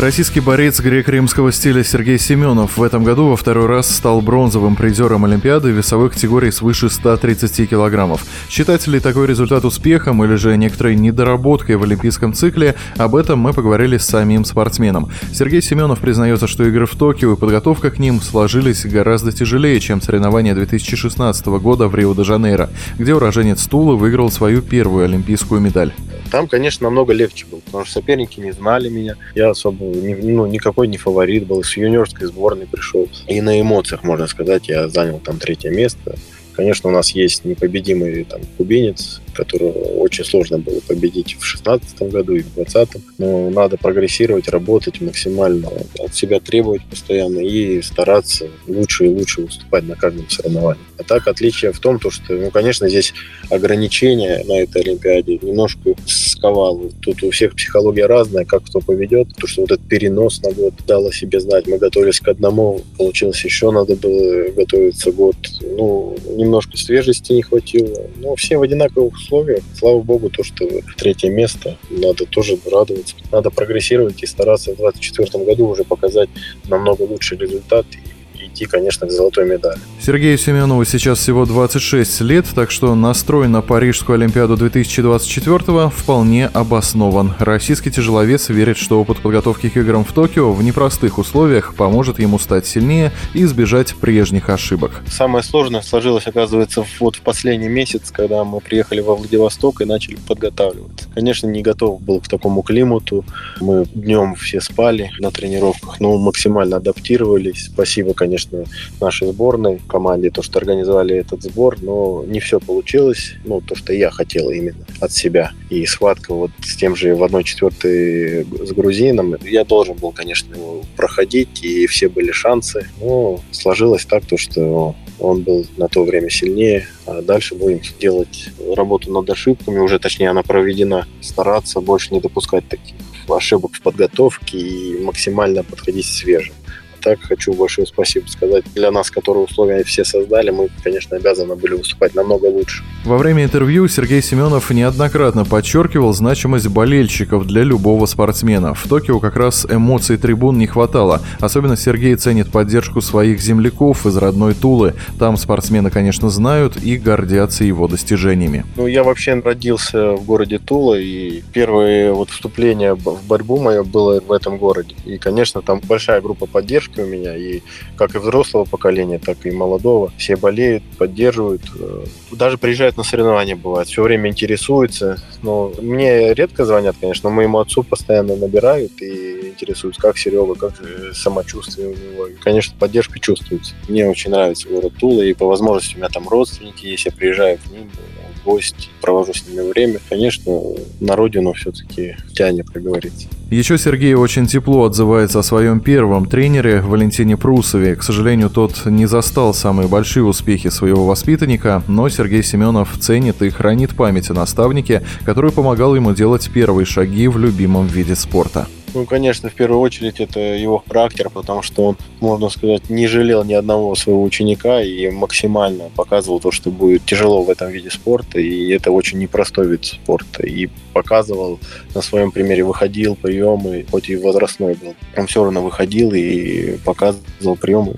Российский борец грек-римского стиля Сергей Семенов в этом году во второй раз стал бронзовым призером Олимпиады весовых категорий свыше 130 килограммов. Считать ли такой результат успехом или же некоторой недоработкой в олимпийском цикле, об этом мы поговорили с самим спортсменом. Сергей Семенов признается, что игры в Токио и подготовка к ним сложились гораздо тяжелее, чем соревнования 2016 года в Рио-де-Жанейро, где уроженец Тулы выиграл свою первую олимпийскую медаль. Там, конечно, намного легче было, потому что соперники не знали меня. Я особо ну, никакой не фаворит был. С юниорской сборной пришел. И на эмоциях, можно сказать, я занял там третье место. Конечно, у нас есть непобедимый там кубинец, которого очень сложно было победить в 2016 году и в 2020. Но надо прогрессировать, работать максимально, от себя требовать постоянно и стараться лучше и лучше выступать на каждом соревновании. А так отличие в том, то, что, ну, конечно, здесь ограничения на этой Олимпиаде немножко сковало. Тут у всех психология разная, как кто поведет. То, что вот этот перенос на год дал о себе знать. Мы готовились к одному, получилось еще надо было готовиться год. Ну, немножко свежести не хватило. Но все в одинаковых условиях. Слава богу, то, что третье место, надо тоже радоваться. Надо прогрессировать и стараться в 2024 году уже показать намного лучший результат идти, конечно, к золотой медали. Сергею Семенову сейчас всего 26 лет, так что настрой на Парижскую Олимпиаду 2024 вполне обоснован. Российский тяжеловес верит, что опыт подготовки к играм в Токио в непростых условиях поможет ему стать сильнее и избежать прежних ошибок. Самое сложное сложилось, оказывается, вот в последний месяц, когда мы приехали во Владивосток и начали подготавливаться. Конечно, не готов был к такому климату. Мы днем все спали на тренировках, но максимально адаптировались. Спасибо, конечно, нашей сборной, команде, то, что организовали этот сбор, но не все получилось, ну, то, что я хотел именно от себя. И схватка вот с тем же в 1-4 с грузином, я должен был, конечно, его проходить, и все были шансы, но сложилось так, то, что он был на то время сильнее, а дальше будем делать работу над ошибками, уже точнее она проведена, стараться больше не допускать таких ошибок в подготовке и максимально подходить свежим так хочу большое спасибо сказать. Для нас, которые условия все создали, мы, конечно, обязаны были выступать намного лучше. Во время интервью Сергей Семенов неоднократно подчеркивал значимость болельщиков для любого спортсмена. В Токио как раз эмоций трибун не хватало. Особенно Сергей ценит поддержку своих земляков из родной Тулы. Там спортсмены, конечно, знают и гордятся его достижениями. Ну, я вообще родился в городе Тула, и первое вот вступление в борьбу мое было в этом городе. И, конечно, там большая группа поддержки у меня, и как и взрослого поколения, так и молодого. Все болеют, поддерживают, э, даже приезжают на соревнования, бывает, все время интересуются. Но мне редко звонят, конечно, но моему отцу постоянно набирают и интересуются, как Серега, как самочувствие у него. И, конечно, поддержка чувствуется. Мне очень нравится город Тула, и по возможности у меня там родственники есть, я приезжаю к ним, в гости, провожу с ними время. Конечно, на родину все-таки тянет, как говорится. Еще Сергей очень тепло отзывается о своем первом тренере Валентине Прусове. К сожалению, тот не застал самые большие успехи своего воспитанника, но Сергей Семенов ценит и хранит память о наставнике, который помогал ему делать первые шаги в любимом виде спорта. Ну, конечно, в первую очередь это его характер, потому что он, можно сказать, не жалел ни одного своего ученика и максимально показывал то, что будет тяжело в этом виде спорта, и это очень непростой вид спорта. И показывал на своем примере, выходил приемы, хоть и возрастной был. Он все равно выходил и показывал приемы.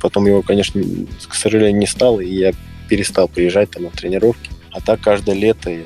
Потом его, конечно, к сожалению, не стало, и я перестал приезжать там на тренировки. А так каждое лето я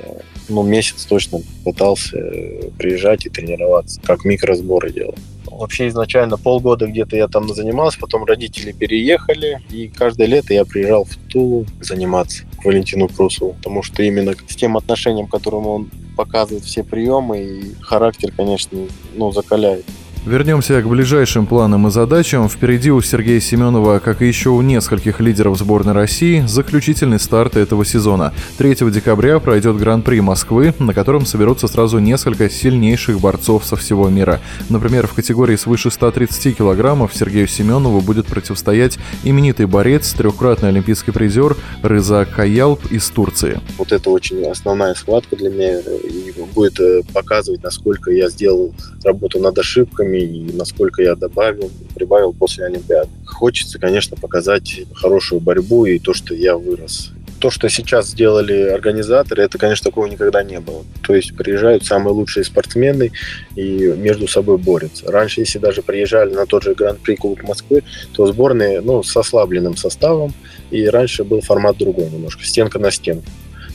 ну, месяц точно пытался э, приезжать и тренироваться, как микросборы делал. Вообще изначально полгода где-то я там занимался, потом родители переехали, и каждое лето я приезжал в Тулу заниматься к Валентину Прусову, потому что именно с тем отношением, которым он показывает все приемы, и характер, конечно, ну, закаляет. Вернемся к ближайшим планам и задачам. Впереди у Сергея Семенова, как и еще у нескольких лидеров сборной России, заключительный старт этого сезона. 3 декабря пройдет Гран-при Москвы, на котором соберутся сразу несколько сильнейших борцов со всего мира. Например, в категории свыше 130 килограммов Сергею Семенову будет противостоять именитый борец, трехкратный олимпийский призер Рыза Каялп из Турции. Вот это очень основная схватка для меня и будет э, показывать, насколько я сделал работу над ошибками, и насколько я добавил, прибавил после Олимпиады. Хочется, конечно, показать хорошую борьбу и то, что я вырос. то, что сейчас сделали организаторы, это, конечно, такого никогда не было. То есть приезжают самые лучшие спортсмены и между собой борются. Раньше, если даже приезжали на тот же Гран-при Кубок Москвы, то сборные ну, с ослабленным составом, и раньше был формат другой немножко, стенка на стенку.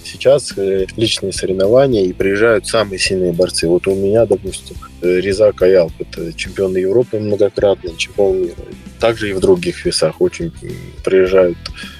Сейчас э, личные соревнования и приезжают самые сильные борцы. Вот у меня, допустим, Реза Каялп, это чемпион Европы многократный, чемпион мира. Также и в других весах очень приезжают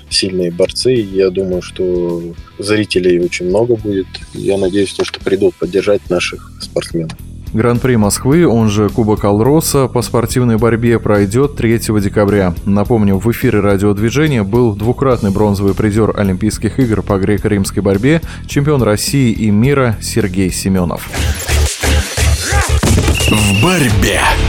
сильные борцы. Я думаю, что зрителей очень много будет. Я надеюсь, что придут поддержать наших спортсменов. Гран-при Москвы, он же Кубок Алроса, по спортивной борьбе пройдет 3 декабря. Напомню, в эфире радиодвижения был двукратный бронзовый призер Олимпийских игр по греко-римской борьбе, чемпион России и мира Сергей Семенов. В борьбе.